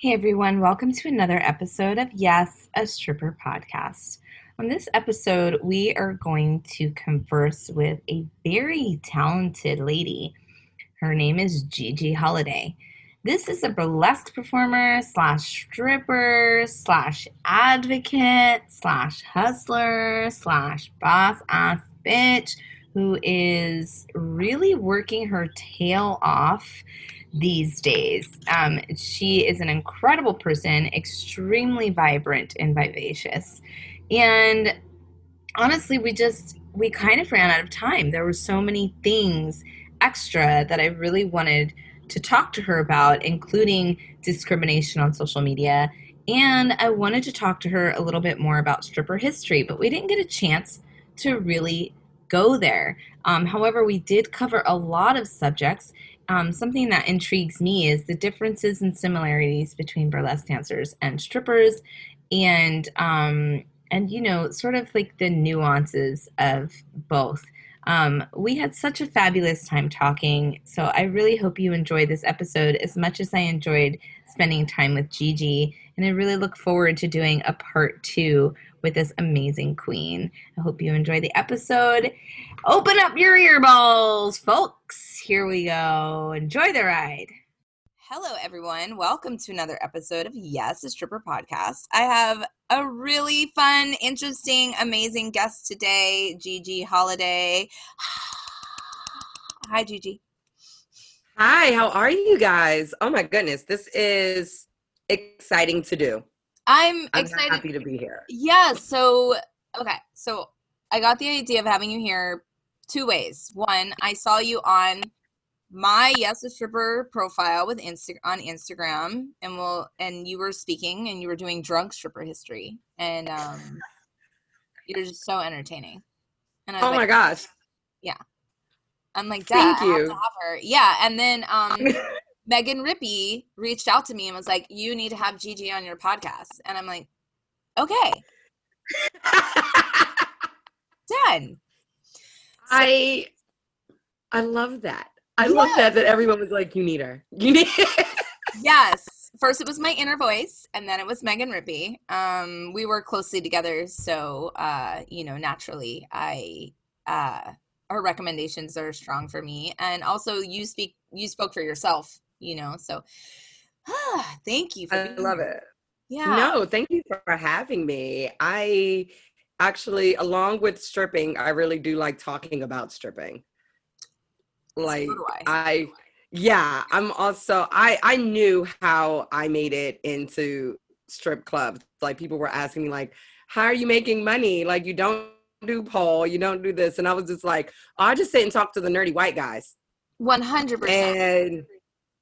Hey everyone, welcome to another episode of Yes, a Stripper podcast. On this episode, we are going to converse with a very talented lady. Her name is Gigi Holiday. This is a burlesque performer slash stripper slash advocate slash hustler slash boss ass bitch who is really working her tail off these days. Um, she is an incredible person, extremely vibrant and vivacious. And honestly, we just, we kind of ran out of time. There were so many things extra that I really wanted to talk to her about, including discrimination on social media. And I wanted to talk to her a little bit more about stripper history, but we didn't get a chance to really go there. Um, however, we did cover a lot of subjects, um, something that intrigues me is the differences and similarities between burlesque dancers and strippers, and um, and you know, sort of like the nuances of both. Um, we had such a fabulous time talking, so I really hope you enjoyed this episode as much as I enjoyed spending time with Gigi, and I really look forward to doing a part two with this amazing queen. I hope you enjoy the episode. Open up your earballs, folks. Here we go. Enjoy the ride. Hello, everyone. Welcome to another episode of Yes, a Stripper podcast. I have a really fun, interesting, amazing guest today, Gigi Holiday. Hi, Gigi. Hi, how are you guys? Oh my goodness, this is exciting to do. I'm, I'm excited. happy to be here. Yeah. So, okay. So I got the idea of having you here two ways. One, I saw you on my Yes a Stripper profile with Insta on Instagram, and we'll and you were speaking and you were doing drunk stripper history, and um, you're just so entertaining. And I oh like, my gosh. Yeah. I'm like, Thank you. Yeah, and then um, Megan Rippey reached out to me and was like, "You need to have Gigi on your podcast," and I'm like, "Okay, done." I I love that. I love that that everyone was like, "You need her. You need." yes. First, it was my inner voice, and then it was Megan Rippey. Um, we work closely together, so uh, you know, naturally, I uh, our recommendations are strong for me, and also you speak you spoke for yourself you know so ah, thank you i love here. it. Yeah. No thank you for having me. I actually along with stripping i really do like talking about stripping. Like so I. I yeah i'm also i i knew how i made it into strip clubs. Like people were asking me like how are you making money? Like you don't do pole you don't do this. And i was just like oh, i just sit and talk to the nerdy white guys. 100% and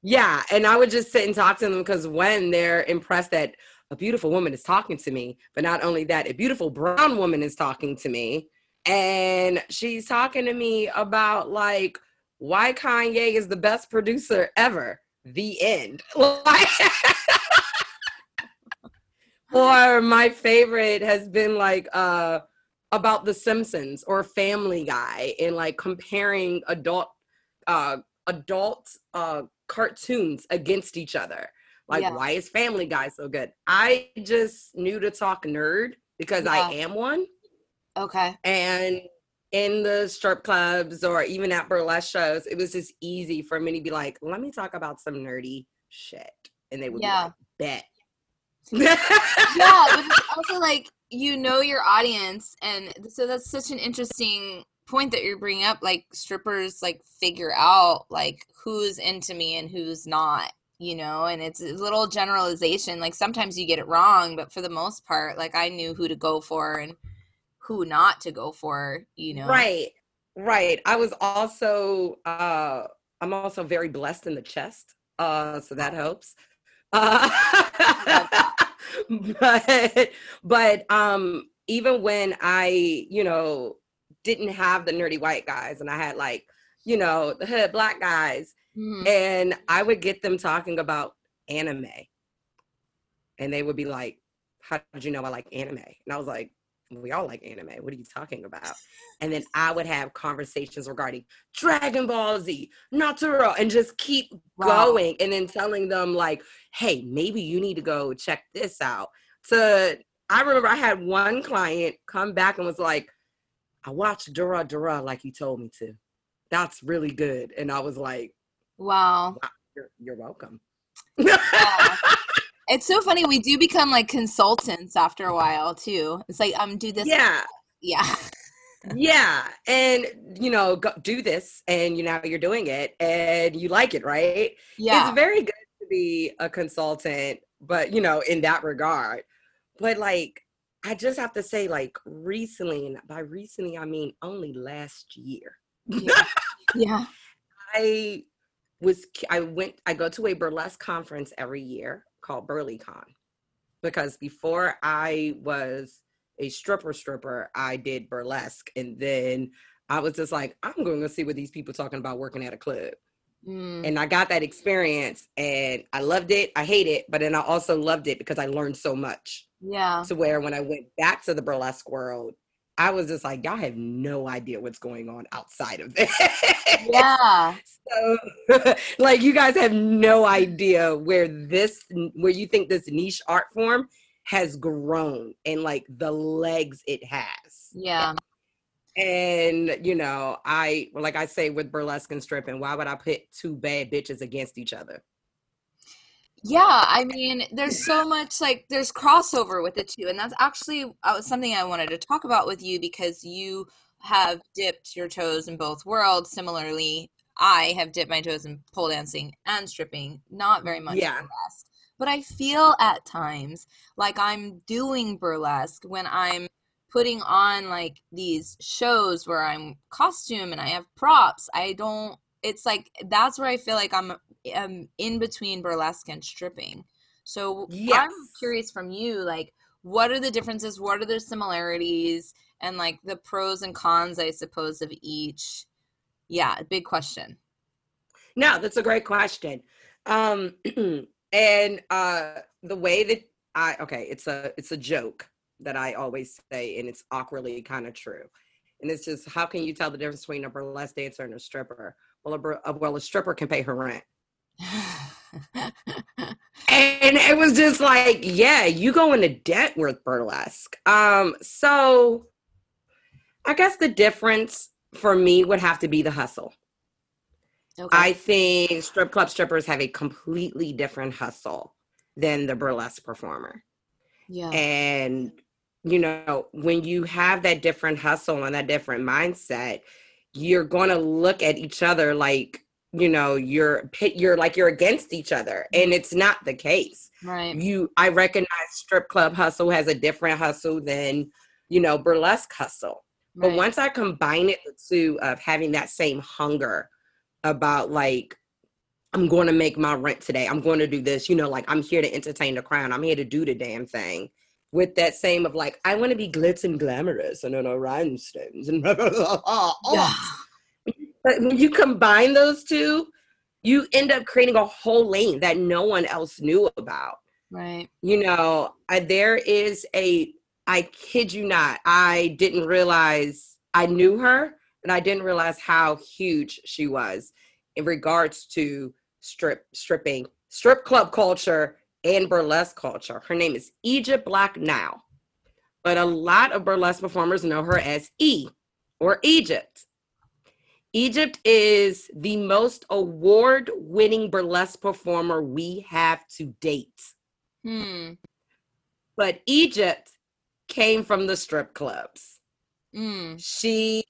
yeah, and I would just sit and talk to them because when they're impressed that a beautiful woman is talking to me, but not only that, a beautiful brown woman is talking to me, and she's talking to me about like why Kanye is the best producer ever. The end. or my favorite has been like uh about the Simpsons or Family Guy and like comparing adult uh adult uh cartoons against each other. Like, yeah. why is Family Guy so good? I just knew to talk nerd because yeah. I am one. Okay. And in the strip clubs or even at burlesque shows, it was just easy for me to be like, let me talk about some nerdy shit. And they would yeah. be like, bet. yeah, but it's also like you know your audience, and so that's such an interesting point that you're bringing up like strippers like figure out like who's into me and who's not you know and it's a little generalization like sometimes you get it wrong but for the most part like i knew who to go for and who not to go for you know? Right right i was also uh i'm also very blessed in the chest uh so that helps. Uh but but um even when I, you know, didn't have the nerdy white guys and I had like, you know, the hood black guys, mm-hmm. and I would get them talking about anime. And they would be like, How did you know I like anime? And I was like, we all like anime. What are you talking about? And then I would have conversations regarding Dragon Ball Z, Naruto, and just keep wow. going and then telling them like, hey, maybe you need to go check this out. To I remember I had one client come back and was like, I watched Dora Dora like you told me to. That's really good. And I was like, Wow. wow you're, you're welcome. It's so funny. We do become like consultants after a while too. It's like, um, do this. Yeah. Yeah. yeah. And, you know, go, do this and you know, you're doing it and you like it, right? Yeah. It's very good to be a consultant, but, you know, in that regard. But like, I just have to say, like, recently, and by recently, I mean only last year. Yeah. yeah. I was, I went, I go to a burlesque conference every year called BurlyCon because before I was a stripper stripper, I did burlesque, and then I was just like, I'm going to see what these people talking about working at a club. Mm. And I got that experience and I loved it. I hate it, but then I also loved it because I learned so much. Yeah. To where when I went back to the burlesque world, I was just like, y'all have no idea what's going on outside of this. Yeah. so, like, you guys have no idea where this, where you think this niche art form has grown and like the legs it has. Yeah. And, you know, I, like I say with burlesque and stripping, why would I put two bad bitches against each other? Yeah, I mean, there's so much like there's crossover with it too, and that's actually uh, something I wanted to talk about with you because you have dipped your toes in both worlds. Similarly, I have dipped my toes in pole dancing and stripping, not very much yeah. burlesque, but I feel at times like I'm doing burlesque when I'm putting on like these shows where I'm costume and I have props. I don't. It's like that's where I feel like I'm um, in between burlesque and stripping. So yes. I'm curious from you, like, what are the differences? What are the similarities? And like the pros and cons, I suppose, of each. Yeah, big question. No, that's a great question. Um, and uh, the way that I okay, it's a it's a joke that I always say, and it's awkwardly kind of true. And it's just how can you tell the difference between a burlesque dancer and a stripper? Well, a, well, a stripper can pay her rent and it was just like, yeah, you go into debt with burlesque. Um, so I guess the difference for me would have to be the hustle. Okay. I think strip club strippers have a completely different hustle than the burlesque performer. Yeah. And you know, when you have that different hustle and that different mindset, you're going to look at each other like you know you're you're like you're against each other and it's not the case. Right. You i recognize strip club hustle has a different hustle than you know burlesque hustle. Right. but once i combine it with two of having that same hunger about like i'm going to make my rent today. I'm going to do this you know like i'm here to entertain the crowd. I'm here to do the damn thing with that same of like i want to be glitz and glamorous and on a rhinestones and blah, blah, blah, yeah. Oh. But when you combine those two, you end up creating a whole lane that no one else knew about. Right. You know, I, there is a, I kid you not, I didn't realize I knew her, and I didn't realize how huge she was in regards to strip stripping, strip club culture, and burlesque culture. Her name is Egypt Blaque now, but a lot of burlesque performers know her as E or Egypt. Egypt is the most award winning burlesque performer we have to date. Hmm. But Egypt came from the strip clubs. Hmm. She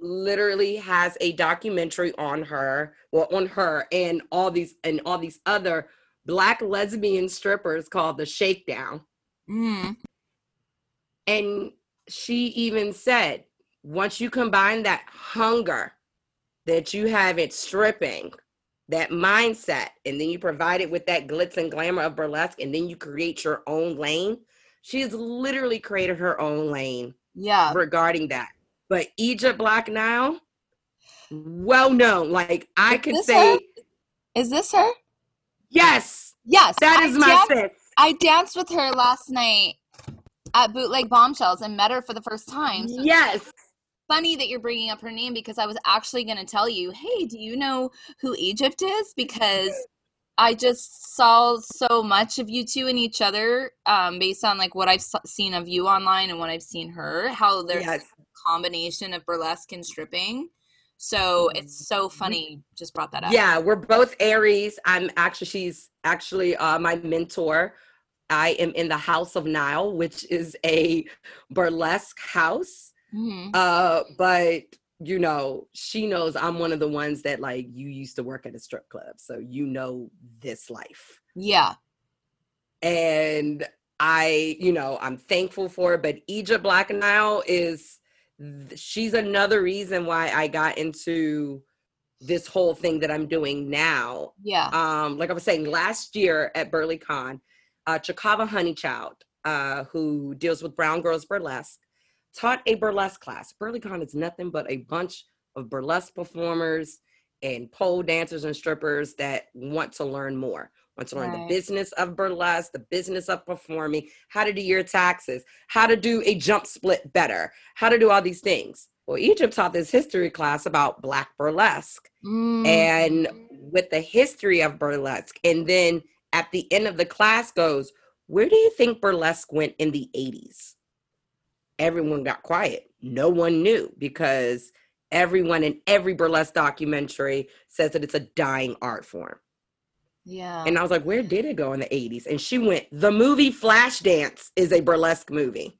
literally has a documentary on her, well, on her and all these and all these other black lesbian strippers called the Shakedown. Hmm. And she even said, once you combine that hunger that you have it stripping that mindset, and then you provide it with that glitz and glamour of burlesque, and then you create your own lane. She has literally created her own lane. Yeah. Regarding that. But Egypt Blaque now, well known. Like I could say her? Is this her? Yes. Yes. That is I my danced, sis. I danced with her last night at Bootleg Bombshells and met her for the first time. So yes funny that you're bringing up her name because I was actually going to tell you, hey, do you know who Egypt is? Because I just saw so much of you two and each other um, based on like what I've seen of you online and what I've seen her, how there's yes. a combination of burlesque and stripping. So it's so mm-hmm. funny. Just brought that up. Yeah, we're both Aries. I'm actually, she's actually uh, my mentor. I am in the House of Nile, which is a burlesque house Mm-hmm. Uh, but you know, she knows I'm one of the ones that like you used to work at a strip club, so you know this life. Yeah. And I, you know, I'm thankful for it. But Egypt Blaque Nile is she's another reason why I got into this whole thing that I'm doing now. Yeah. Um, like I was saying, last year at BurlyCon, uh Chicava HoneyChild, uh, who deals with Brown Girls Burlesque, taught a burlesque class. BurlyCon is nothing but a bunch of burlesque performers and pole dancers and strippers that want to learn more, want to learn right. the business of burlesque, the business of performing, how to do your taxes, how to do a jump split better, how to do all these things. Well, Egypt taught this history class about Black burlesque mm. and with the history of burlesque. And then at the end of the class goes, where do you think burlesque went in the 80s? everyone got quiet. No one knew because everyone in every burlesque documentary says that it's a dying art form. Yeah. And I was like, where did it go in the 80s? And she went, the movie Flashdance is a burlesque movie.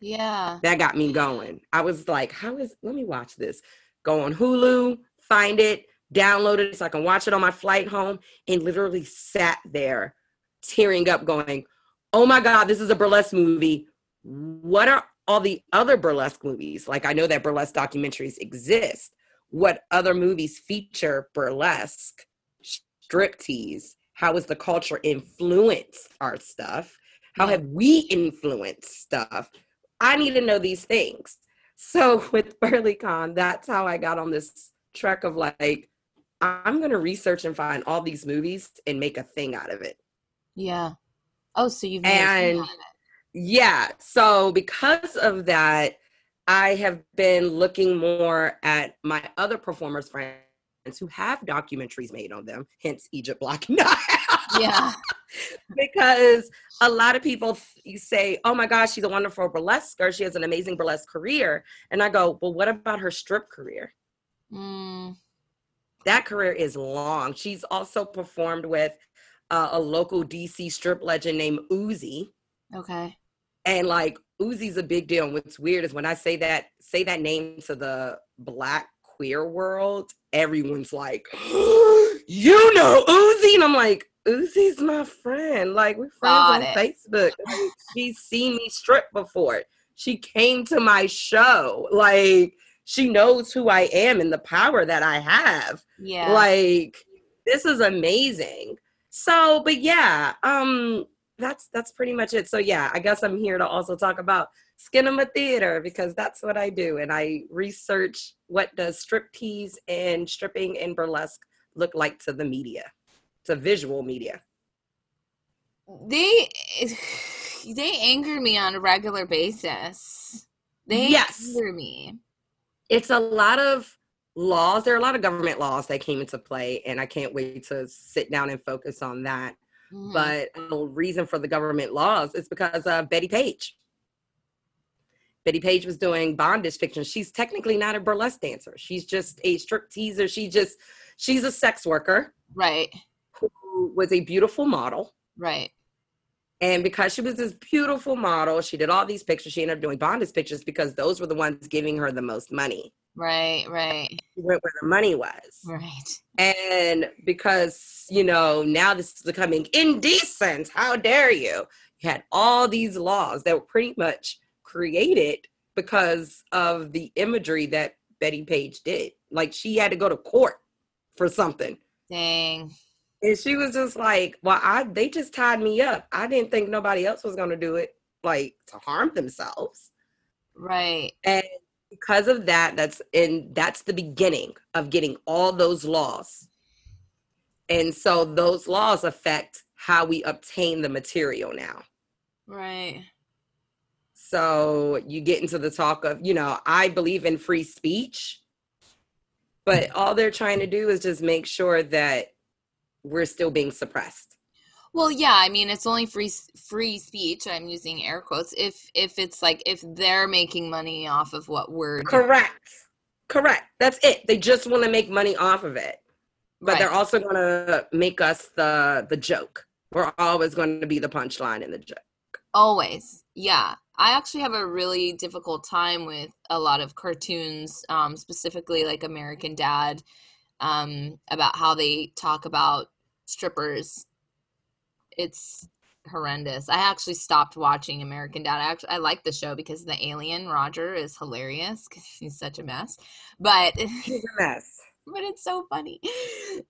Yeah. That got me going. I was like, how is, let me watch this. Go on Hulu, find it, download it so I can watch it on my flight home, and literally sat there tearing up, going, oh my God, this is a burlesque movie what are all the other burlesque movies? Like I know that burlesque documentaries exist. What other movies feature burlesque, striptease? How has the culture influenced our stuff? How have we influenced stuff? I need to know these things. So with BurlyCon, that's how I got on this trek of like, I'm gonna research and find all these movies and make a thing out of it. Yeah. Oh, so you've made. and yeah. So because of that, I have been looking more at my other performers friends who have documentaries made on them, hence Egypt Blaque yeah. because a lot of people you say, "Oh my gosh, she's a wonderful burlesque, she has an amazing burlesque career," and I go, "Well, what about her strip career?" Mm. That career is long. She's also performed with uh, a local DC strip legend named Uzi. Okay. And like Uzi's a big deal. And what's weird is when I say that, say that name to the black queer world, everyone's like, you know Uzi. And I'm like, Uzi's my friend. Like we're friends Got on it. Facebook. Like, she's seen me strip before. She came to my show. Like she knows who I am and the power that I have. Yeah. Like this is amazing. So, but yeah, um, that's that's pretty much it. So yeah, I guess I'm here to also talk about skinema theater because that's what I do, and I research what does striptease and stripping and burlesque look like to the media, to visual media. They they anger me on a regular basis. They yes. anger me. It's a lot of laws. There are a lot of government laws that came into play, and I can't wait to sit down and focus on that Mm-hmm. But the reason for the government laws is because of Bettie Page. Bettie Page was doing bondage fiction. She's technically not a burlesque dancer. She's just a strip teaser. She just she's a sex worker. Right. Who was a beautiful model. Right. And because she was this beautiful model, she did all these pictures. She ended up doing bondage pictures because those were the ones giving her the most money. Right, right. She went where the money was. Right. And because, you know, now this is becoming indecent. How dare you? You had all these laws that were pretty much created because of the imagery that Bettie Page did. Like she had to go to court for something Dang. And she was just like, Well, I they just tied me up. I didn't think nobody else was gonna do it, like to harm themselves. Right. And because of that, that's and that's the beginning of getting all those laws. And so those laws affect how we obtain the material now. Right. So you get into the talk of, you know, I believe in free speech, but all they're trying to do is just make sure that we're still being suppressed. Well, yeah, I mean it's only free free speech. I'm using air quotes. If if it's like if they're making money off of what we're correct, doing. correct. That's it. They just want to make money off of it, but right. they're also going to make us the the joke. We're always going to be the punchline in the joke. Always, yeah. I actually have a really difficult time with a lot of cartoons, um, specifically like American Dad, um, about how they talk about strippers. It's horrendous. I actually stopped watching American Dad. I actually I like the show because the alien Roger is hilarious because he's such a mess. But he's a mess but it's so funny.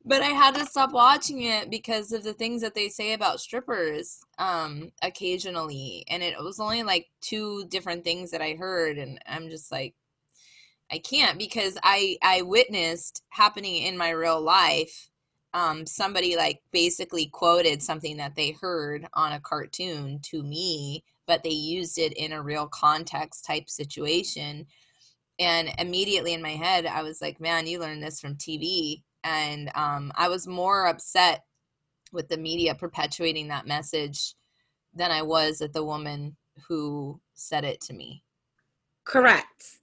But I had to stop watching it because of the things that they say about strippers um occasionally and it was only like two different things that I heard and I'm just like I can't because I I witnessed happening in my real life um somebody like basically quoted something that they heard on a cartoon to me but they used it in a real context type situation and immediately in my head i was like man you learned this from tv and um, i was more upset with the media perpetuating that message than i was at the woman who said it to me. Correct.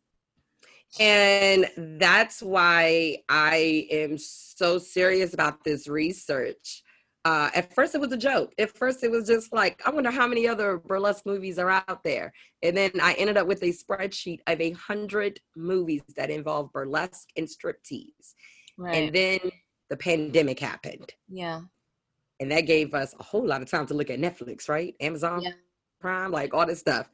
And that's why i am so serious about this research uh, at first it was a joke. At first it was just like, I wonder how many other burlesque movies are out there. And then I ended up with a spreadsheet of a hundred movies that involve burlesque and striptease. Right. And then the pandemic happened. Yeah. And that gave us a whole lot of time to look at Netflix, right? Amazon yeah. Prime, like all this stuff.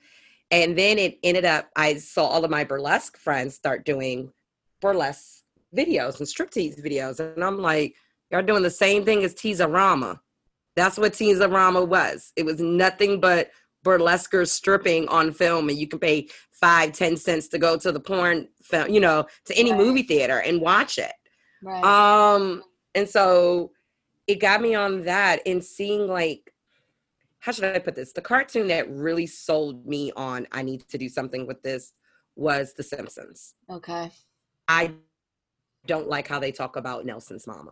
And then it ended up, I saw all of my burlesque friends start doing burlesque videos and striptease videos. And I'm like, Y'all doing the same thing as Teaserama. That's what Teaserama was. It was nothing but burlesquers stripping on film, and you can pay five, ten cents to go to the porn film, you know, to any right. movie theater and watch it. Right. Um, and so it got me on that and seeing like how should I put this? The cartoon that really sold me on I need to do something with this was The Simpsons. Okay. I don't like how they talk about Nelson's mama.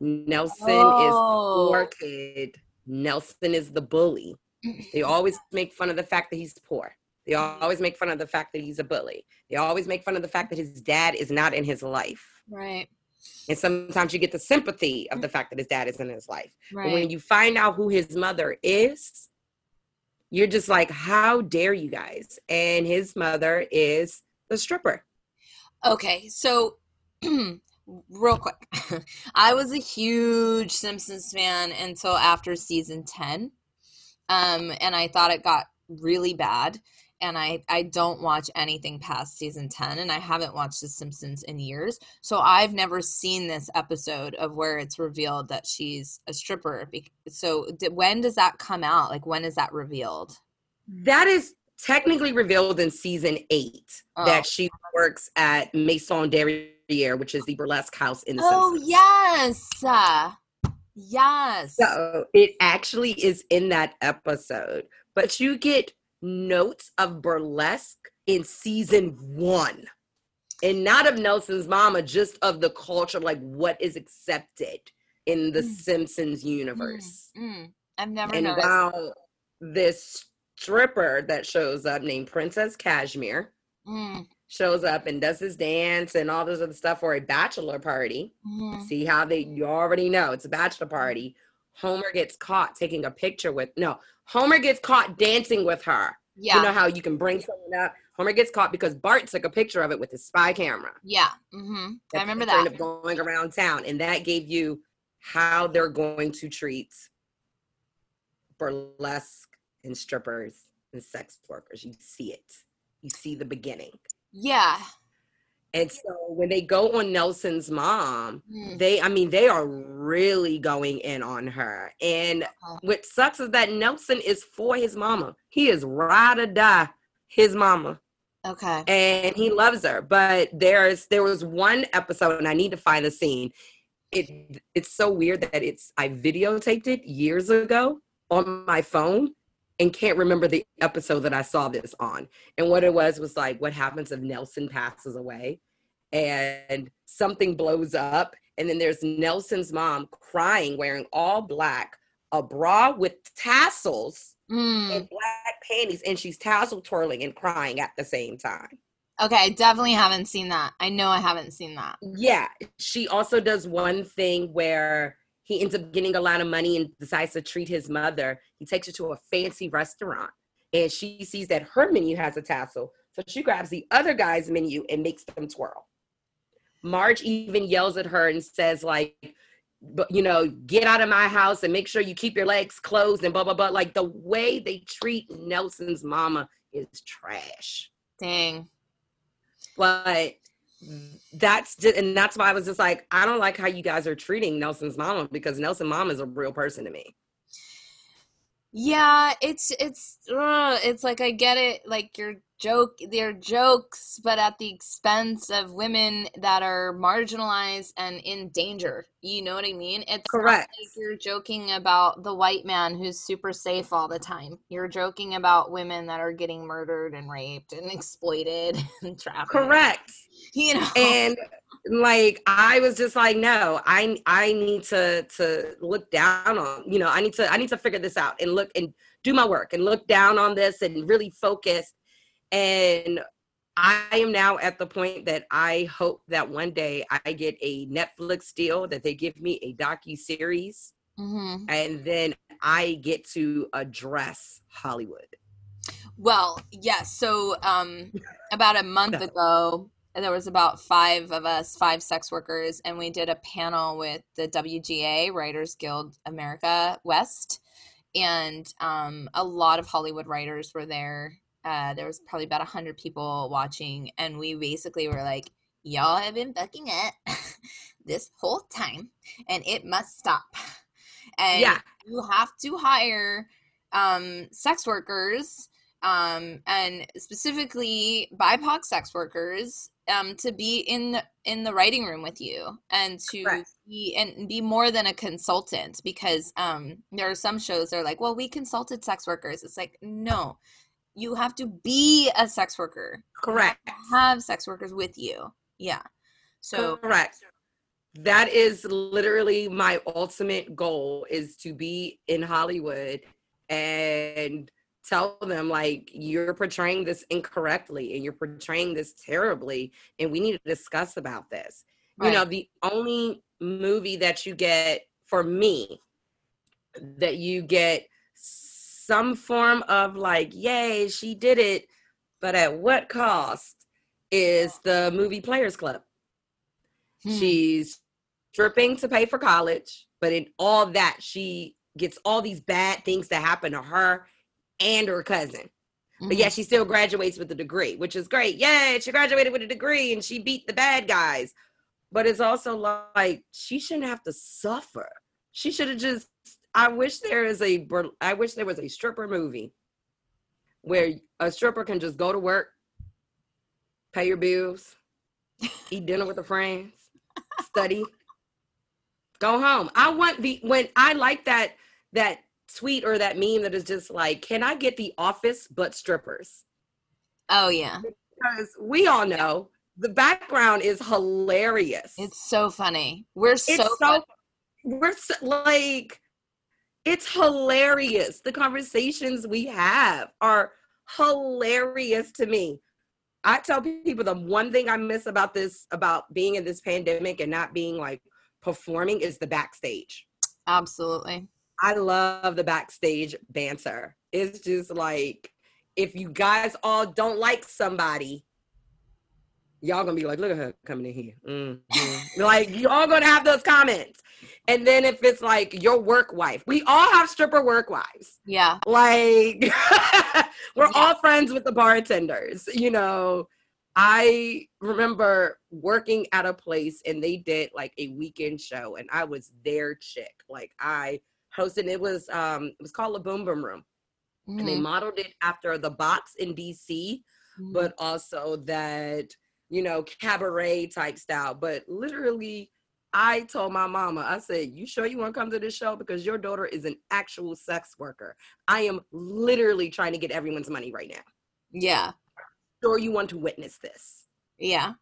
Nelson oh. is poor oh. kid. Nelson is the bully. They always make fun of the fact that he's poor. They always make fun of the fact that he's a bully. They always make fun of the fact that his dad is not in his life. Right. And sometimes you get the sympathy of the fact that his dad is in his life. Right. But when you find out who his mother is, you're just like, how dare you guys? And his mother is the stripper. Okay. So real quick. I was a huge simpsons fan until after season 10 um and i thought it got really bad and i i don't watch anything past season 10 and i haven't watched the simpsons in years so i've never seen this episode of where it's revealed that she's a stripper so when does that come out? Like when is that revealed? That is technically revealed in season 8 oh. that she works at maison Derriere which is the burlesque house in the Oh Simpsons. yes. Uh, yes. So it actually is in that episode. But you get notes of burlesque in season one. And not of Nelson's mama, just of the culture, like what is accepted in the mm. Simpsons universe. Mm. Mm. I've never and noticed. Wow, this stripper that shows up named Princess Kashmir mm shows up and does his dance and all this other stuff for a bachelor party. Mm-hmm. See how they you already know it's a bachelor party. Homer gets caught taking a picture with no, Homer gets caught dancing with her. Yeah. You know how you can bring someone up. Homer gets caught because Bart took a picture of it with his spy camera. Yeah. Mm-hmm. I remember that. Of going around town, and that gave you how they're going to treat burlesque and strippers and sex workers. You see it. You see the beginning. Yeah. And so when they go on Nelson's mom, mm. they, I mean, they are really going in on her. And uh-huh. what sucks is that Nelson is for his mama. He is ride or die his mama. Okay. And he loves her. But there's there was one episode, and I need to find the scene. It it's so weird that it's I videotaped it years ago on my phone and can't remember the episode that I saw this on. And what it was was like, what happens if Nelson passes away and something blows up? And then there's Nelson's mom crying, wearing all black, a bra with tassels mm. and black panties, and she's tassel twirling and crying at the same time. Okay, I definitely haven't seen that. I know I haven't seen that. Yeah. She also does one thing where he ends up getting a lot of money and decides to treat his mother. He takes her to a fancy restaurant and she sees that her menu has a tassel. So she grabs the other guy's menu and makes them twirl. Marge even yells at her and says, like, but you know, get out of my house and make sure you keep your legs closed and blah blah blah. Like the way they treat Nelson's mama is trash. Dang. But that's just, and that's why I was just like, I don't like how you guys are treating Nelson's mama because Nelson mom is a real person to me. Yeah, it's it's uh, it's like I get it. Like you're joke they're jokes but at the expense of women that are marginalized and in danger. You know what i mean? It's correct like you're joking about the white man who's super safe all the time. You're joking about women that are getting murdered and raped and exploited and trafficked. Correct. You know? And like i was just like no i i need to to look down on you know i need to i need to figure this out and look and do my work and look down on this and really focus and I am now at the point that I hope that one day I get a Netflix deal that they give me a docu series, mm-hmm. and then I get to address Hollywood. Well, yes. So, um, about a month ago, there was about five of us, five sex workers, and we did a panel with the WGA Writers Guild America West, and um, a lot of Hollywood writers were there uh, there was probably about 100 people watching and we basically were like y'all have been fucking it this whole time and it must stop and yeah. you have to hire um, sex workers um, and specifically BIPOC sex workers um, to be in the, in the writing room with you and to Correct. be and be more than a consultant because um, there are some shows that are like, well, we consulted sex workers. It's like no, you have to be a sex worker. Correct. have sex workers with you. Yeah. So correct. That is literally my ultimate goal is to be in Hollywood and tell them like you're portraying this incorrectly and you're portraying this terribly and we need to discuss about this. Right. You know, the only movie that you get for me that you get some form of like, yay, she did it, but at what cost is the movie Players Club? Hmm. She's stripping to pay for college, but in all that, she gets all these bad things that happen to her and her cousin. Mm-hmm. But yeah, she still graduates with a degree, which is great. Yay, she graduated with a degree and she beat the bad guys. But it's also like she shouldn't have to suffer. She should have just I wish there is a I wish there was a stripper movie where a stripper can just go to work, pay your bills, eat dinner with her friends, study, go home. I want the when I like that that tweet or that meme that is just like, can I get the office but strippers? Oh yeah. Because we all know the background is hilarious. It's so funny. We're so, so we're so, like it's hilarious. The conversations we have are hilarious to me. I tell people the one thing I miss about this, about being in this pandemic and not being like performing is the backstage. Absolutely. I love the backstage banter. It's just like, if you guys all don't like somebody, y'all gonna be like, look at her coming in here. Mm-hmm. like, y'all gonna have those comments. And then if it's like your work wife, we all have stripper work wives. Yeah. Like we're yeah. all friends with the bartenders, you know. I remember working at a place and they did like a weekend show and I was their chick. Like I hosted it was um it was called a Boom Boom Room. Mm-hmm. And they mm-hmm. modeled it after the box in DC, mm-hmm. but also that, you know, cabaret type style. But literally I told my mama, I said, You sure you want to come to this show? Because your daughter is an actual sex worker. I am literally trying to get everyone's money right now. Yeah. Sure you want to witness this. Yeah.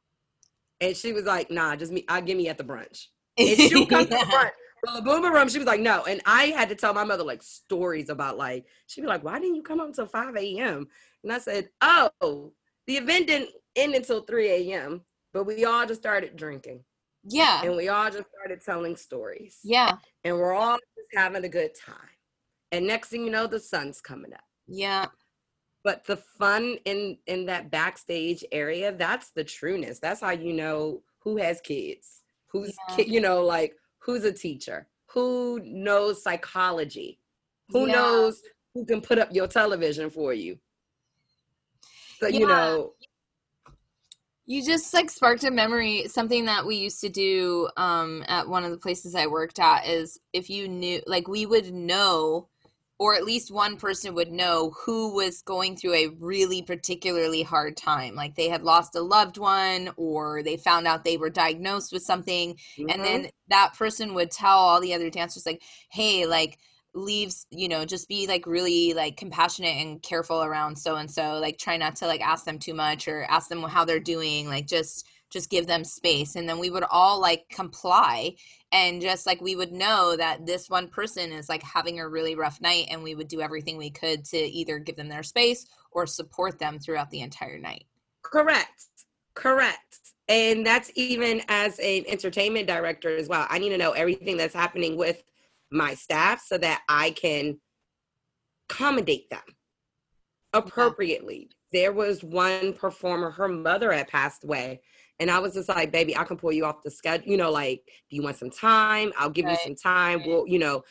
And she was like, nah, just me, I'll give me at the brunch. And she would come yeah. to the brunch. The boomer room, she was like, no. And I had to tell my mother like stories about like, she'd be like, why didn't you come up until 5 a.m.? And I said, oh, the event didn't end until 3 a.m., but we all just started drinking. Yeah. And we all just started telling stories. Yeah. And we're all just having a good time. And next thing you know, the sun's coming up. Yeah. But the fun in in that backstage area, that's the trueness. That's how you know who has kids. Who's yeah. you know like who's a teacher? Who knows psychology? Who yeah. knows who can put up your television for you? So yeah. you know you just like sparked a memory. Something that we used to do um, at one of the places I worked at is if you knew, like, we would know, or at least one person would know who was going through a really particularly hard time. Like they had lost a loved one, or they found out they were diagnosed with something. Mm-hmm. And then that person would tell all the other dancers, like, hey, like, leaves you know just be like really like compassionate and careful around so and so like try not to like ask them too much or ask them how they're doing like just just give them space. And then we would all like comply and just like we would know that this one person is like having a really rough night and we would do everything we could to either give them their space or support them throughout the entire night. Correct. Correct. And that's even as an entertainment director as well. I need to know everything that's happening with my staff so that I can accommodate them appropriately. Yeah. There was one performer, her mother had passed away. And I was just like, baby, I can pull you off the schedule. You know, like, do you want some time? I'll give right. you some time. Right. We'll, you know,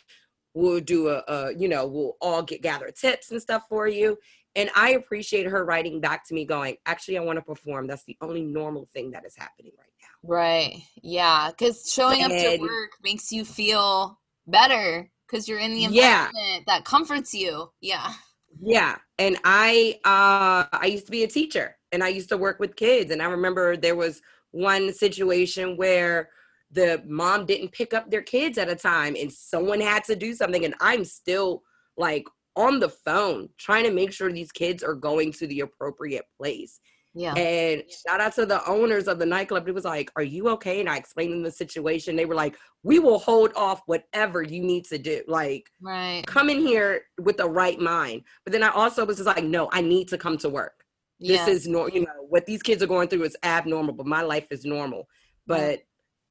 we'll do a, a, you know, we'll all get gather tips and stuff for you. And I appreciate her writing back to me going, actually, I want to perform. That's the only normal thing that is happening right now. Right. Yeah. Cause showing and, up to work makes you feel better because you're in the environment yeah. that comforts you. Yeah. Yeah. And I uh I used to be a teacher and I used to work with kids and I remember there was one situation where the mom didn't pick up their kids at a time and someone had to do something and I'm still like on the phone trying to make sure these kids are going to the appropriate place. Yeah. And shout out to the owners of the nightclub. It was like, Are you okay? And I explained them the situation. They were like, We will hold off whatever you need to do. Like, right. come in here with the right mind. But then I also was just like, No, I need to come to work. Yeah. This is normal. You know, what these kids are going through is abnormal, but my life is normal. But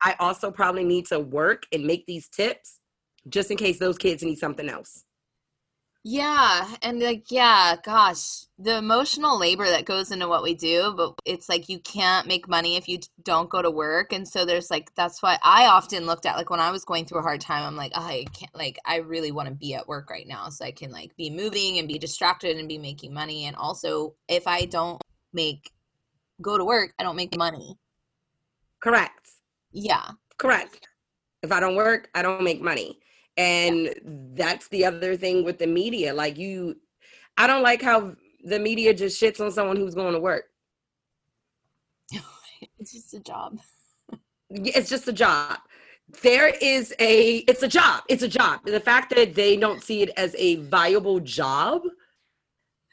I also probably need to work and make these tips just in case those kids need something else. Yeah, and like yeah, gosh, the emotional labor that goes into what we do, but it's like you can't make money if you don't go to work, and so there's like that's why I often looked at like when I was going through a hard time, I'm like, oh, I can't like I really want to be at work right now so I can like be moving and be distracted and be making money, and also if I don't make go to work, I don't make money. Correct. Yeah. Correct. If I don't work, I don't make money. And that's the other thing with the media. Like you, I don't like how the media just shits on someone who's going to work. it's just a job. it's just a job. There is a, it's a job. It's a job. The fact that they don't see it as a viable job.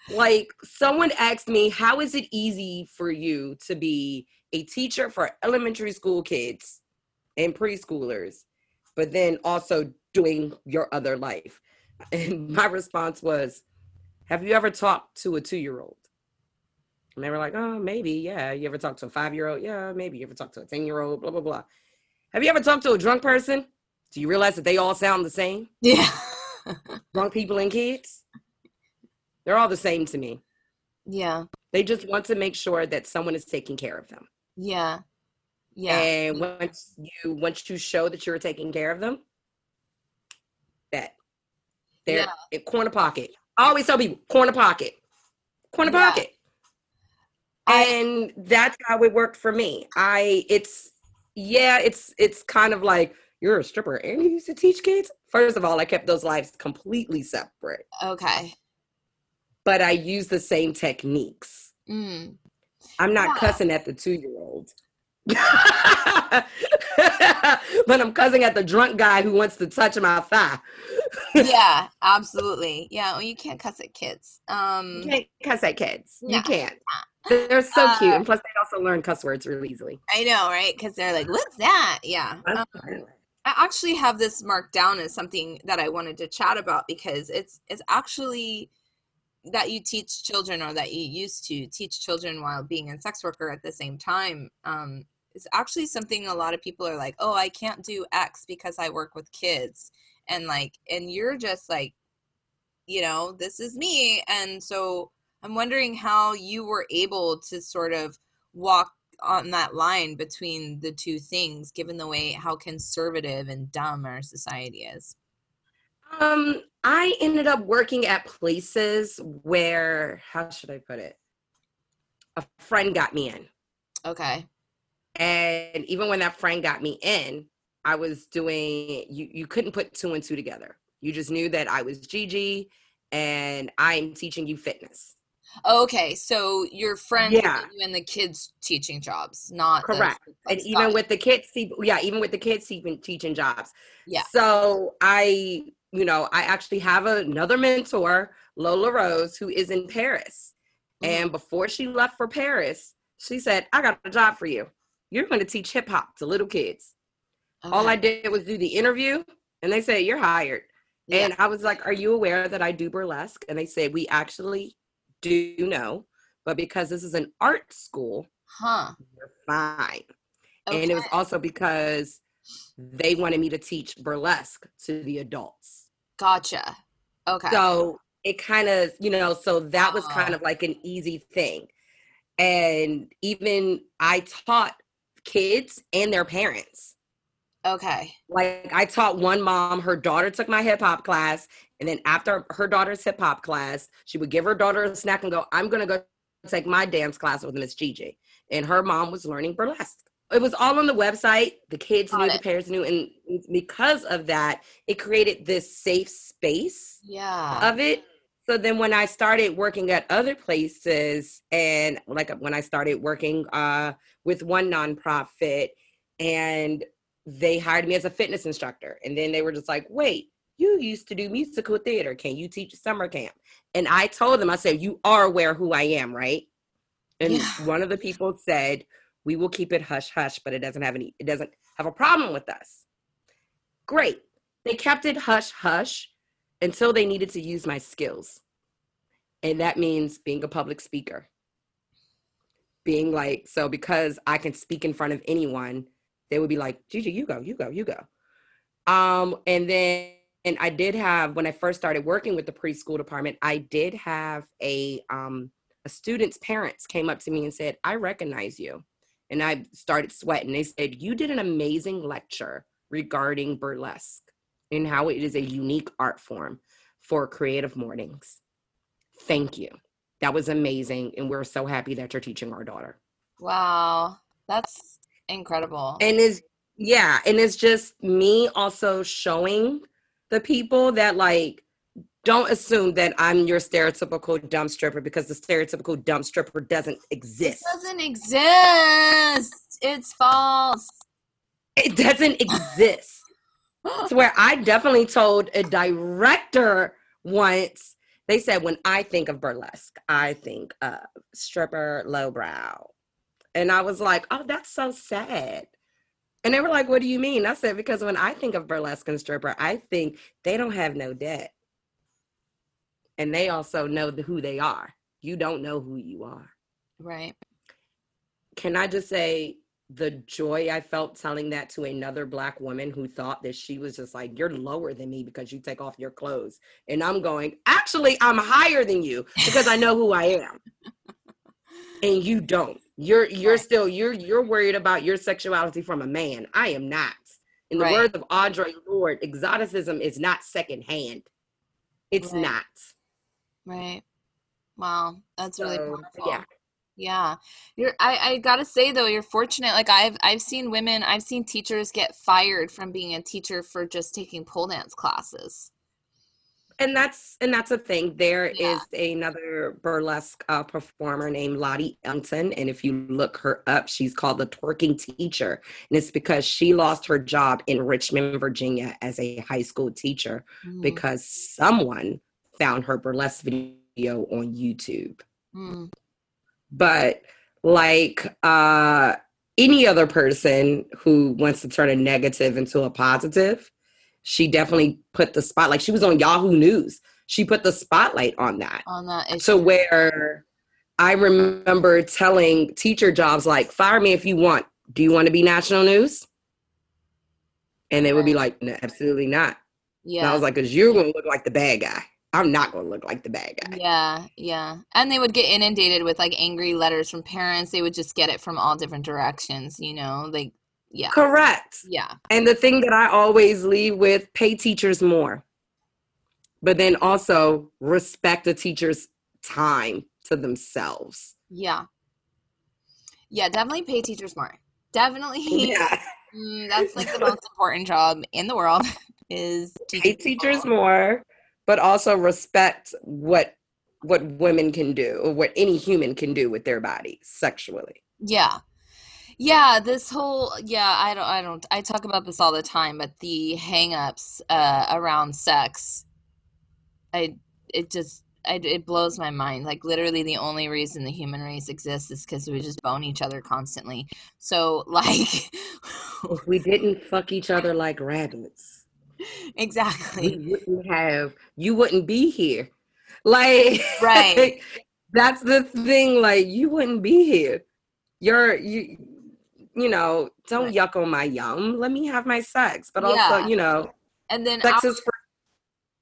Like someone asked me, how is it easy for you to be a teacher for elementary school kids and preschoolers, but then also doing your other life? And my response was, Have you ever talked to a two year old? And they were like, Oh, maybe. Yeah. You ever talked to a five year old? Yeah, maybe. You ever talked to a 10 year old? Blah, blah, blah. Have you ever talked to a drunk person? Do you realize that they all sound the same? Yeah. drunk people and kids? They're all the same to me. Yeah. They just want to make sure that someone is taking care of them. Yeah. Yeah. And once you once you show that you're taking care of them, they're yeah. in corner pocket. I always tell people corner pocket, corner yeah. pocket. and that's how it worked for me. I it's yeah, it's it's kind of like you're a stripper and you used to teach kids. First of all, I kept those lives completely separate. Okay. But I use the same techniques. Mm. I'm not yeah. cussing at the two year old. but I'm cussing at the drunk guy who wants to touch my thigh. yeah, absolutely. Yeah, well, you can't cuss at kids. Um, you can't cuss at kids. No. You can't. They're so uh, cute, and plus they also learn cuss words really easily. I know, right? Because they're like, "What's that?" Yeah. Um, I actually have this marked down as something that I wanted to chat about because it's it's actually that you teach children or that you used to teach children while being a sex worker at the same time um, is actually something a lot of people are like, oh, I can't do X because I work with kids. And like, and you're just like, you know, this is me. And so I'm wondering how you were able to sort of walk on that line between the two things, given the way how conservative and dumb our society is. Um, I ended up working at places where, how should I put it? A friend got me in. Okay. And even when that friend got me in, I was doing you you couldn't put two and two together. You just knew that I was Gigi and I'm teaching you fitness. Okay, so your friends yeah. you in the kids teaching jobs, not correct. and even with the kids, yeah, even with the kids teaching teaching jobs. Yeah. So I, you know, I actually have another mentor, Lola Rose, who is in Paris. Mm-hmm. And before she left for Paris, she said, "I got a job for you. You're going to teach hip hop to little kids." Okay. All I did was do the interview, and they said, "You're hired." Yeah. And I was like, "Are you aware that I do burlesque?" And they said, "We actually do know, but because this is an art school, huh, you're fine. Okay. And it was also because they wanted me to teach burlesque to the adults. Gotcha. Okay. So it kind of, you know, so that was uh-huh. kind of like an easy thing. And even I taught kids and their parents. Okay. Like I taught one mom, her daughter took my hip hop class, and then after her daughter's hip hop class, she would give her daughter a snack and go, I'm going to go take my dance class with Miss Gigi. And her mom was learning burlesque. It was all on the website. The kids Got knew, it. the parents knew. And because of that, it created this safe space yeah. of it. So then when I started working at other places and like when I started working uh, with one nonprofit and they hired me as a fitness instructor. And then they were just like, wait, you used to do musical theater. Can you teach summer camp? And I told them, I said, you are aware who I am, right? And yeah. one of the people said, we will keep it hush hush, but it doesn't have any, it doesn't have a problem with us. Great. They kept it hush hush until they needed to use my skills. And that means being a public speaker. Being like, so because I can speak in front of anyone, they would be like, Gigi, you go, you go, you go. Um, and then and I did have when I first started working with the preschool department, I did have a um a student's parents came up to me and said, I recognize you. And I started sweating. They said, You did an amazing lecture regarding burlesque and how it is a unique art form for creative mornings. Thank you. That was amazing. And we're so happy that you're teaching our daughter. Wow. That's incredible. And is yeah, and it's just me also showing the people that like don't assume that I'm your stereotypical dumb stripper because the stereotypical dumb stripper doesn't exist. It doesn't exist. It's false. It doesn't exist. where I definitely told a director once, they said, when I think of burlesque, I think of stripper lowbrow. And I was like, oh, that's so sad. And they were like, What do you mean? I said, Because when I think of burlesque and stripper, I think they don't have no debt. And they also know the, who they are. You don't know who you are. Right. Can I just say the joy I felt telling that to another black woman who thought that she was just like, You're lower than me because you take off your clothes. And I'm going, Actually, I'm higher than you because I know who I am. and you don't. You're you're right. still you're you're worried about your sexuality from a man. I am not. In the right. words of Audre Lorde, exoticism is not secondhand. It's right. not. Right. Wow, that's really powerful. Yeah. Yeah. You're I, I gotta say though, you're fortunate. Like I've I've seen women, I've seen teachers get fired from being a teacher for just taking pole dance classes and that's and that's a thing There yeah. is another burlesque uh, performer named lottie ellington and if you look her up she's called the twerking teacher and it's because she lost her job in richmond virginia as a high school teacher mm. because someone found her burlesque video on youtube mm. But like uh any other person who wants to turn a negative into a positive she definitely put the spot like she was on Yahoo News. She put the spotlight on that. On that issue. So where I remember telling teacher jobs like, fire me if you want. Do you want to be national news? And they would be like, no, absolutely not. Yeah. And I was like, because you're going to look like the bad guy. I'm not going to look like the bad guy. Yeah, yeah. And they would get inundated with like angry letters from parents. They would just get it from all different directions, you know, like yeah. Correct. Yeah. And the thing that I always leave with pay teachers more. But then also respect a teacher's time to themselves. Yeah. Yeah, definitely pay teachers more. Definitely. Yeah. Mm, that's like the most important job in the world is to pay teachers more, but also respect what what women can do or what any human can do with their body sexually. Yeah. Yeah this whole yeah i don't i don't i talk about this all the time but the hangups uh around sex i it just I, it blows my mind. Like literally the only reason the human race exists is because we just bone each other constantly. So like if we didn't fuck each other like rabbits exactly we wouldn't have you wouldn't be here like right that's the thing like you wouldn't be here you're you you know, don't right. yuck on my yum. Let me have my sex. But yeah. also, you know, and then sex our, is for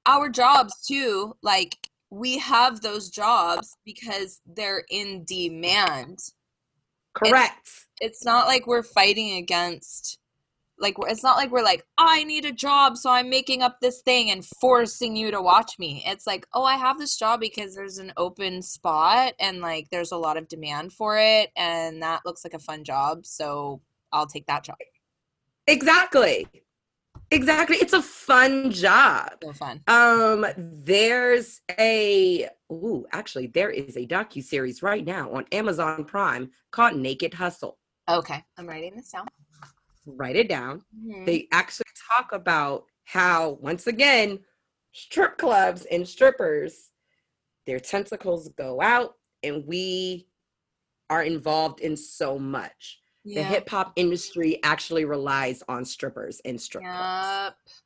our jobs too. Like we have those jobs because they're in demand. Correct. It's, it's not like we're fighting against like it's not like we're like oh, i need a job so i'm making up this thing and forcing you to watch me. It's like oh i have this job because there's an open spot and like there's a lot of demand for it and that looks like a fun job so i'll take that job. Exactly. Exactly. It's a fun job. So fun. Um there's a ooh actually there is a docu-series right now on amazon prime called naked hustle. Okay. I'm writing this down write it down. Mm-hmm. They actually talk about how, once again, strip clubs and strippers, their tentacles go out, and we are involved in so much. Yeah. The hip hop industry actually relies on strippers and strip yep. clubs.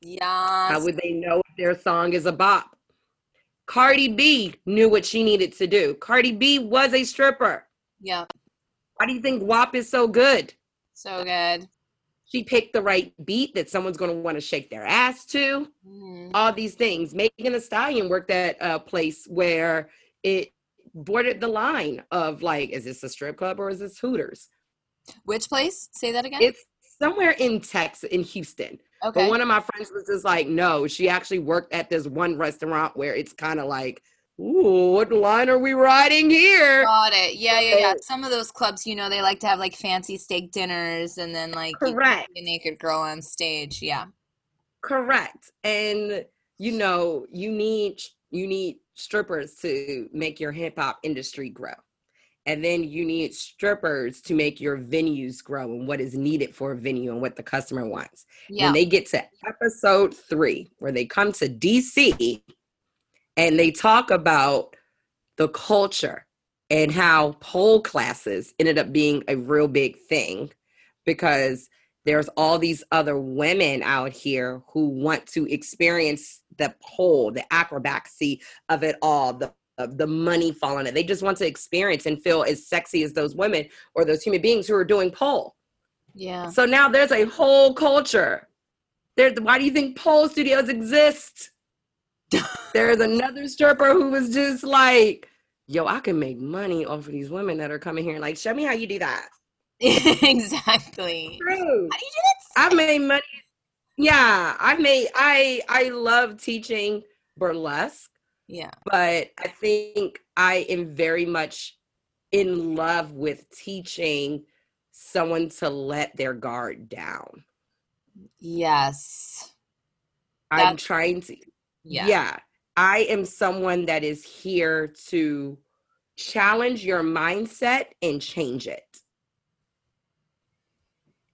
Yeah. How would they know if their song is a bop? Cardi B knew what she needed to do. Cardi B was a stripper. Yeah. Why do you think WAP is so good? So good. She picked the right beat that someone's going to want to shake their ass to. Mm-hmm. All these things. Megan Thee Stallion worked at a place where it bordered the line of like, is this a strip club or is this Hooters? Which place? Say that again. It's somewhere in Texas, in Houston. Okay. But one of my friends was just like, no, she actually worked at this one restaurant where it's kind of like Ooh, what line are we riding here? Got it. Yeah, yeah, yeah. Some of those clubs, you know, they like to have like fancy steak dinners and then like correct a naked girl on stage. Yeah. Correct. And you know, you need you need strippers to make your hip hop industry grow. And then you need strippers to make your venues grow and what is needed for a venue and what the customer wants. Yeah. When they get to episode three, where they come to DC, and they talk about the culture and how pole classes ended up being a real big thing because there's all these other women out here who want to experience the pole, the acrobacy of it all, the the money falling it. They just want to experience and feel as sexy as those women or those human beings who are doing pole. Yeah. So now there's a whole culture. There, why do you think pole studios exist? There's another stripper who was just like, yo, I can make money off of these women that are coming here. and Like, show me how you do that. exactly. True. How do you do that? I've made money. Yeah, I made I I love teaching burlesque. Yeah. But I think I am very much in love with teaching someone to let their guard down. Yes. I'm trying to yeah. yeah. I am someone that is here to challenge your mindset and change it.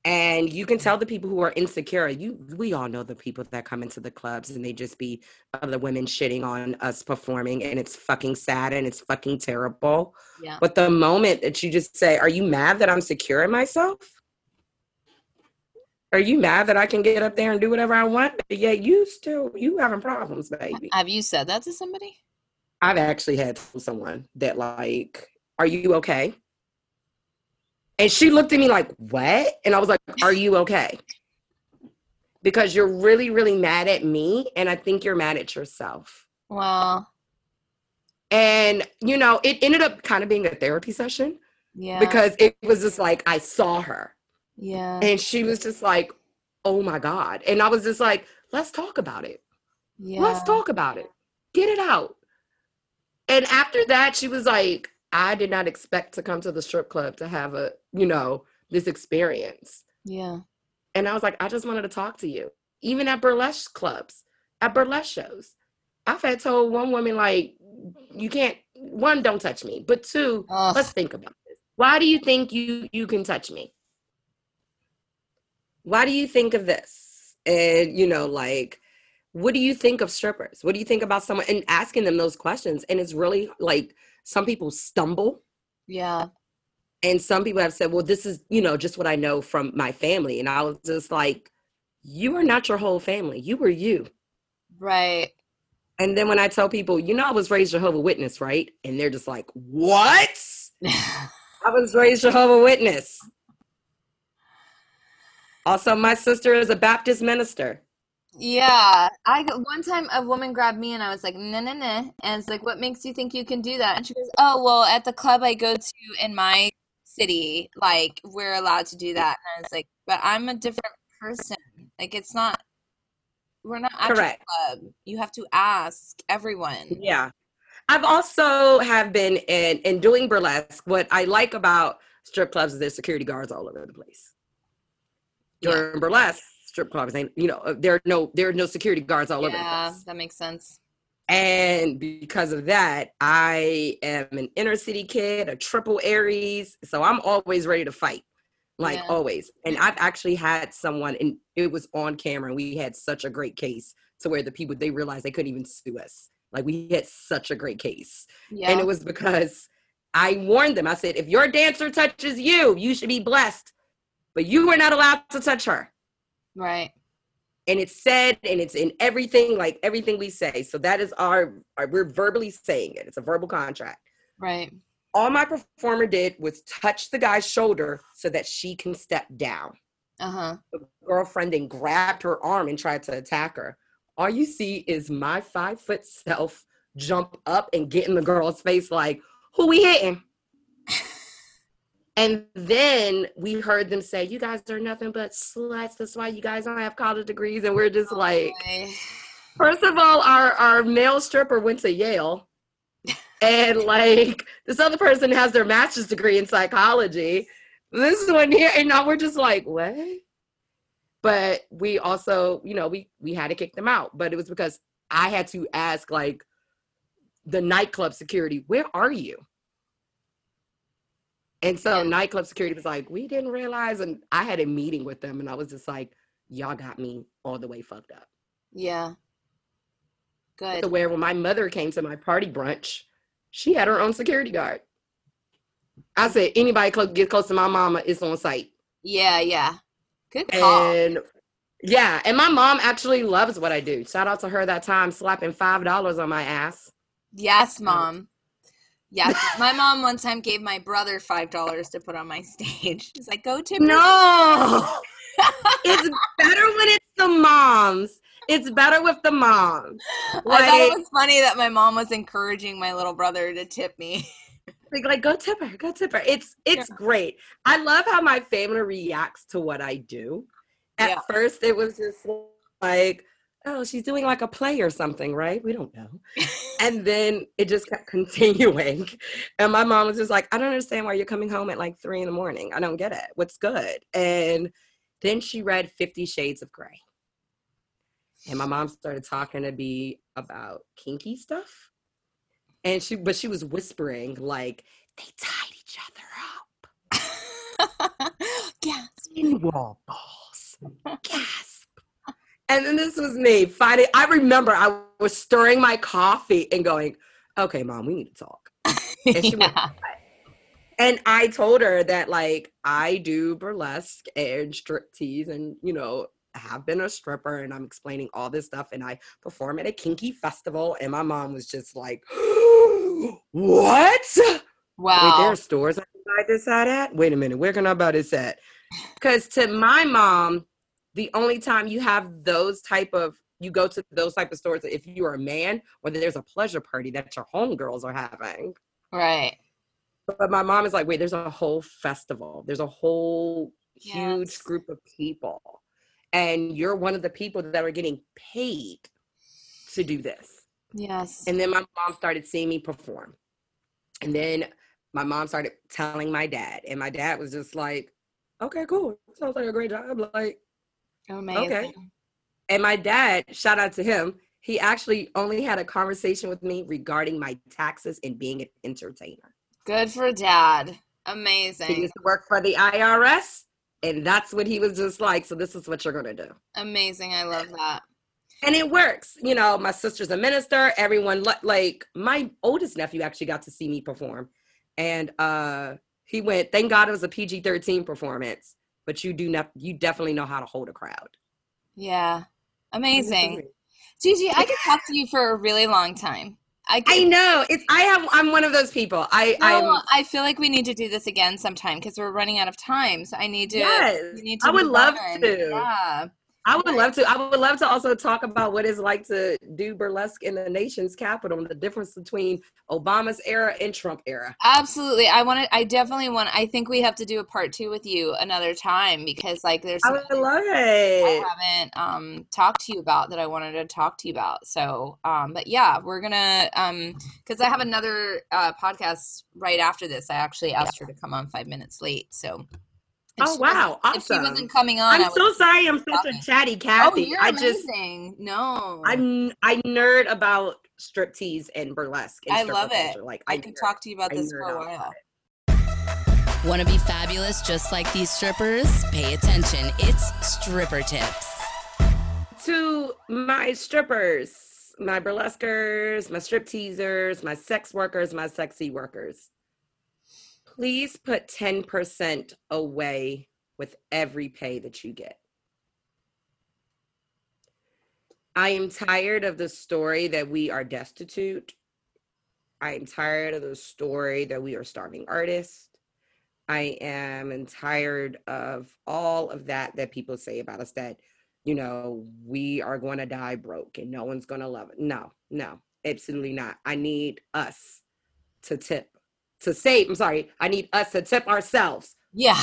And you can tell the people who are insecure you we all know the people that come into the clubs and they just be other women shitting on us performing and it's fucking sad and it's fucking terrible. Yeah. But the moment that you just say are you mad that i'm secure in myself are you mad that i can get up there and do whatever i want but yeah you still you having problems baby have you said that to somebody i've actually had someone that like are you okay and she looked at me like, what? And I was like, are you okay? Because you're really, really mad at me. And I think you're mad at yourself. Well, And, you know, it ended up kind of being a therapy session. Yeah. Because it was just like, I saw her. Yeah. And she was just like, oh my God. And I was just like, let's talk about it. Yeah. Let's talk about it. Get it out. And after that, she was like, I did not expect to come to the strip club to have a, you know, this experience. Yeah. And I was like, I just wanted to talk to you. Even at burlesque clubs, at burlesque shows. I've had told one woman, like, you can't, one, don't touch me. But two, Ugh. let's think about this. Why do you think you you can touch me? Why do you think of this? And you know, like, what do you think of strippers? What do you think about someone and asking them those questions? And it's really like some people stumble. Yeah. And some people have said, well, this is, you know, just what I know from my family. And I was just like, you are not your whole family. You were you. Right. And then when I tell people, you know, I was raised Jehovah Witness, right? And they're just like, what? I was raised Jehovah Witness. Also, my sister is a Baptist minister. Yeah, I one time a woman grabbed me and I was like, "No, no, no," and it's like, "What makes you think you can do that?" And she goes, "Oh, well, at the club I go to in my city, like we're allowed to do that." And I was like, "But I'm a different person. Like it's not. We're not correct. Club. You have to ask everyone." Yeah, I've also have been in in doing burlesque. What I like about strip clubs is there's security guards all over the place. During yeah. burlesque strip clubs ain't you know uh, there are no there are no security guards all yeah, over yeah that makes sense. And because of that i am an inner city kid a triple aries so i'm always ready to fight like yeah. always. And i've actually had someone and it was on camera and we had such a great case to where the people they realized they couldn't even sue us. Like we had such a great case. Yeah. and it was because i warned them. I said if your dancer touches you you should be blessed but you were not allowed to touch her Right. And it's said and it's in everything, like everything we say. So that is our, our we're verbally saying it. It's a verbal contract. Right. All my performer did was touch the guy's shoulder so that she can step down. Uh-huh. The girlfriend then grabbed her arm and tried to attack her. All you see is my five foot self jump up and get in the girl's face like, who we hitting? And then we heard them say, You guys are nothing but sluts. That's why you guys don't have college degrees. And we're just oh, like, boy. First of all, our, our male stripper went to Yale. and like this other person has their master's degree in psychology. This one here, and now we're just like, what? But we also, you know, we we had to kick them out. But it was because I had to ask like the nightclub security, where are you? And so nightclub security was like, we didn't realize. And I had a meeting with them and I was just like, y'all got me all the way fucked up. Yeah. Good. So where when my mother came to my party brunch, she had her own security guard. I said, anybody close, get close to my mama, it's on site. Yeah, yeah. Good call. And yeah, and my mom actually loves what I do. Shout out to her that time slapping five dollars on my ass. Yes, um, mom. Yeah, my mom one time gave my brother five dollars to put on my stage. She's like, "Go tip." No, it's better when it's the moms. It's better with the moms. Like, I thought it was funny that my mom was encouraging my little brother to tip me. like, like go tip her, go tip her. It's it's yeah. great. I love how my family reacts to what I do. At yeah. first, it was just like, oh, she's doing like a play or something, right? We don't know. and then it just kept continuing. And my mom was just like, I don't understand why you're coming home at like three in the morning. I don't get it. What's good? And then she read Fifty Shades of Grey. And my mom started talking to me about kinky stuff. And she, but she was whispering, like, they tied each other up. Gasp. Ben Wa balls. Gasp. And then this was me fighting. I remember I was stirring my coffee and going, okay, mom, we need to talk. And, she yeah. went, and I told her that like I do burlesque and striptease and you know have been a stripper and I'm explaining all this stuff and I perform at a kinky festival and my mom was just like, what? Wow. Wait, there are stores I can buy this at? Wait a minute, where can I buy this at? Because to my mom, the only time you have those type of you go to those type of stores if you are a man or there's a pleasure party that your homegirls are having. Right. But my mom is like, wait, there's a whole festival. There's a whole yes. huge group of people. And you're one of the people that are getting paid to do this. Yes. And then my mom started seeing me perform. And then my mom started telling my dad. And my dad was just like, okay, cool. Sounds like a great job. Like, Amazing. Okay. And my dad, shout out to him, he actually only had a conversation with me regarding my taxes and being an entertainer. Good for dad. Amazing. He used to work for the IRS, and that's what he was just like. So this is what you're gonna do. Amazing. I love that. And it works. You know, my sister's a minister. Everyone like my oldest nephew actually got to see me perform, and uh he went. Thank God it was a PG-13 performance but you do not you definitely know how to hold a crowd. Yeah. Amazing. Gigi, I could talk to you for a really long time. I, I know it's I have I'm one of those people. I no, I feel like we need to do this again sometime because we're running out of time. So I need to. Yes, need to I would love on. to. Yeah. I would love to. I would love to also talk about what it's like to do burlesque in the nation's capital and the difference between Obama's era and Trump era. Absolutely. I want to, I definitely want, I think we have to do a part two with you another time because like there's, I would love it. I haven't um, talked to you about that I wanted to talk to you about. So, um, but yeah, we're going to, um, cause I have another uh, podcast right after this. I actually asked yeah. her to come on five minutes late. So oh wow! Awesome. If she wasn't coming on, I'm so sorry. I'm such a chatty oh, Kathy. Oh, you're I just no. I'm I nerd about striptease and burlesque. And I love it. Culture. Like I, I could talk to you about I this for a while. Want to be fabulous just like these strippers? Pay attention. It's stripper tips. To my strippers, my burlesquers, my strip teasers, my sex workers, my sexy workers please put 10% away with every pay that you get. I am tired of the story that we are destitute. I am tired of the story that we are starving artists. I am tired of all of that that people say about us that, you know, we are going to die broke and no one's going to love it. No, no, absolutely not. I need us to tip to save, I'm sorry, I need us to tip ourselves. Yeah.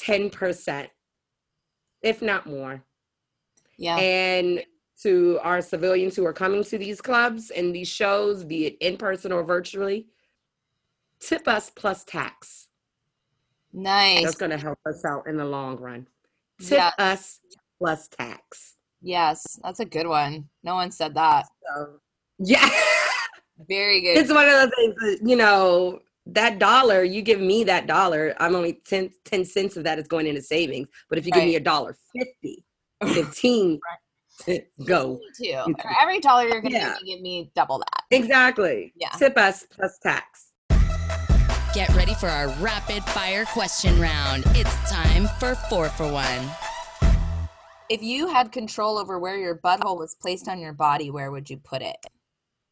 10%, if not more. Yeah. And to our civilians who are coming to these clubs and these shows, be it in person or virtually, tip us plus tax. Nice. That's going to help us out in the long run. Tip yes. us plus tax. Yes, that's a good one. No one said that. So, yeah. Very good. It's one of those things that, you know, that dollar, you give me that dollar, I'm only 10, 10 cents of that is going into savings. But if you right. give me a dollar 50, 15, right. go. Too. For every dollar you're going to yeah. give me double that. Exactly. Yeah. Tip us plus tax. Get ready for our rapid fire question round. It's time for four for one. If you had control over where your butthole was placed on your body, where would you put it?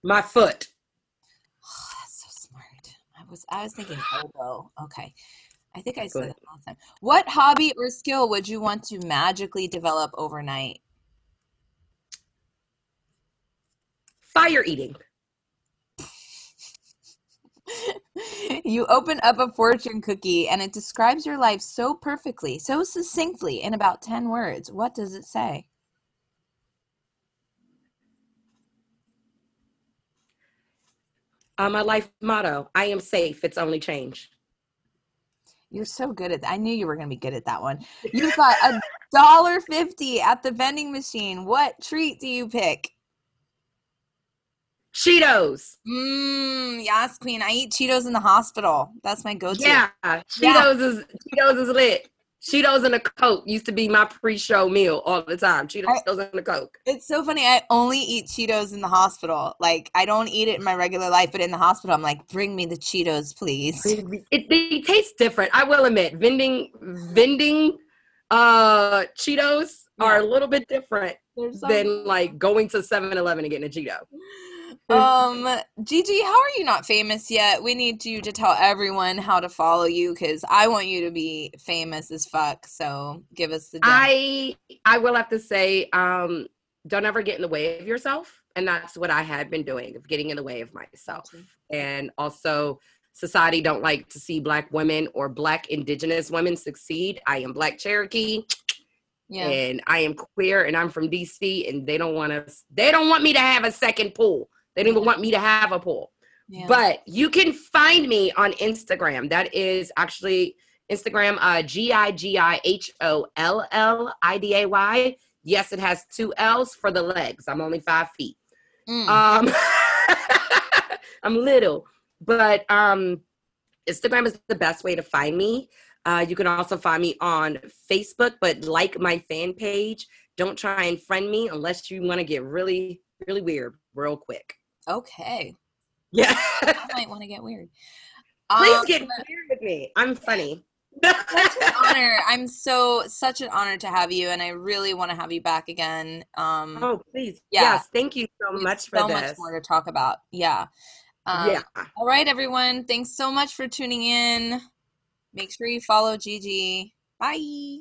My foot. I was I was thinking elbow. Okay. I think I said it last time. What hobby or skill would you want to magically develop overnight? Fire eating. you open up a fortune cookie and it describes your life so perfectly, so succinctly in about 10 words. What does it say? Uh, my life motto: I am safe. It's only change. You're so good at that. I knew you were going to be good at that one. You got a dollar fifty at the vending machine. What treat do you pick? Cheetos. Mmm, yes, queen. I eat Cheetos in the hospital. That's my go-to. Yeah, Cheetos yeah. is Cheetos is lit. Cheetos and a Coke used to be my pre-show meal all the time. Cheetos I, and a Coke. It's so funny. I only eat Cheetos in the hospital. Like I don't eat it in my regular life, but in the hospital, I'm like, bring me the Cheetos, please. It, it, they taste different. I will admit, vending vending uh Cheetos yeah. are a little bit different than like going to 7-Eleven and getting a Cheeto. Um, Gigi, how are you not famous yet? We need you to tell everyone how to follow you because I want you to be famous as fuck. So give us the. I I will have to say, um, don't ever get in the way of yourself, and that's what I had been doing of getting in the way of myself, and also society don't like to see black women or black indigenous women succeed. I am black Cherokee. Yeah. And I am queer and I'm from DC and they don't want us they don't want me to have a second pool. They don't even want me to have a pool. Yeah. But you can find me on Instagram. That is actually Instagram, uh, G I G I H O L L I D A Y. Yes, it has two L's for the legs. I'm only five feet. Mm. Um, I'm little, but um, Instagram is the best way to find me. Uh, you can also find me on Facebook, but like my fan page. Don't try and friend me unless you want to get really, really weird real quick. Okay. Yeah. I might want to get weird. Please um, get weird with me. I'm funny. such an honor. I'm so such an honor to have you, and I really want to have you back again. Um, oh, please. Yeah. Yes. Thank you so much for so this. much more to talk about. Yeah. Um, yeah. All right, everyone. Thanks so much for tuning in. Make sure you follow Gigi. Bye.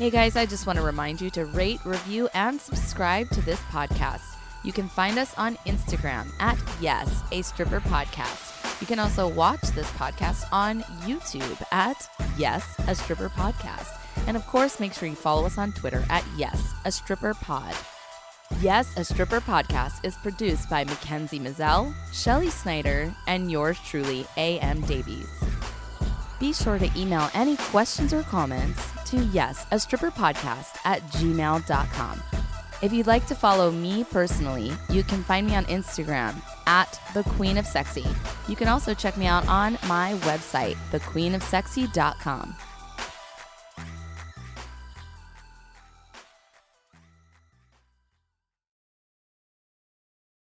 Hey guys, I just want to remind you to rate, review, and subscribe to this podcast. You can find us on Instagram at Yes, a Stripper Podcast. You can also watch this podcast on YouTube at Yes, a Stripper Podcast. And of course, make sure you follow us on Twitter at Yes, a Stripper Pod. Yes, a Stripper Podcast is produced by Mackenzie Mazel, Shelly Snyder, and yours truly, A.M. Davies. Be sure to email any questions or comments to yes, a stripper podcast at gmail.com. If you'd like to follow me personally, you can find me on Instagram at the Queen of Sexy. You can also check me out on my website, thequeenofsexy.com.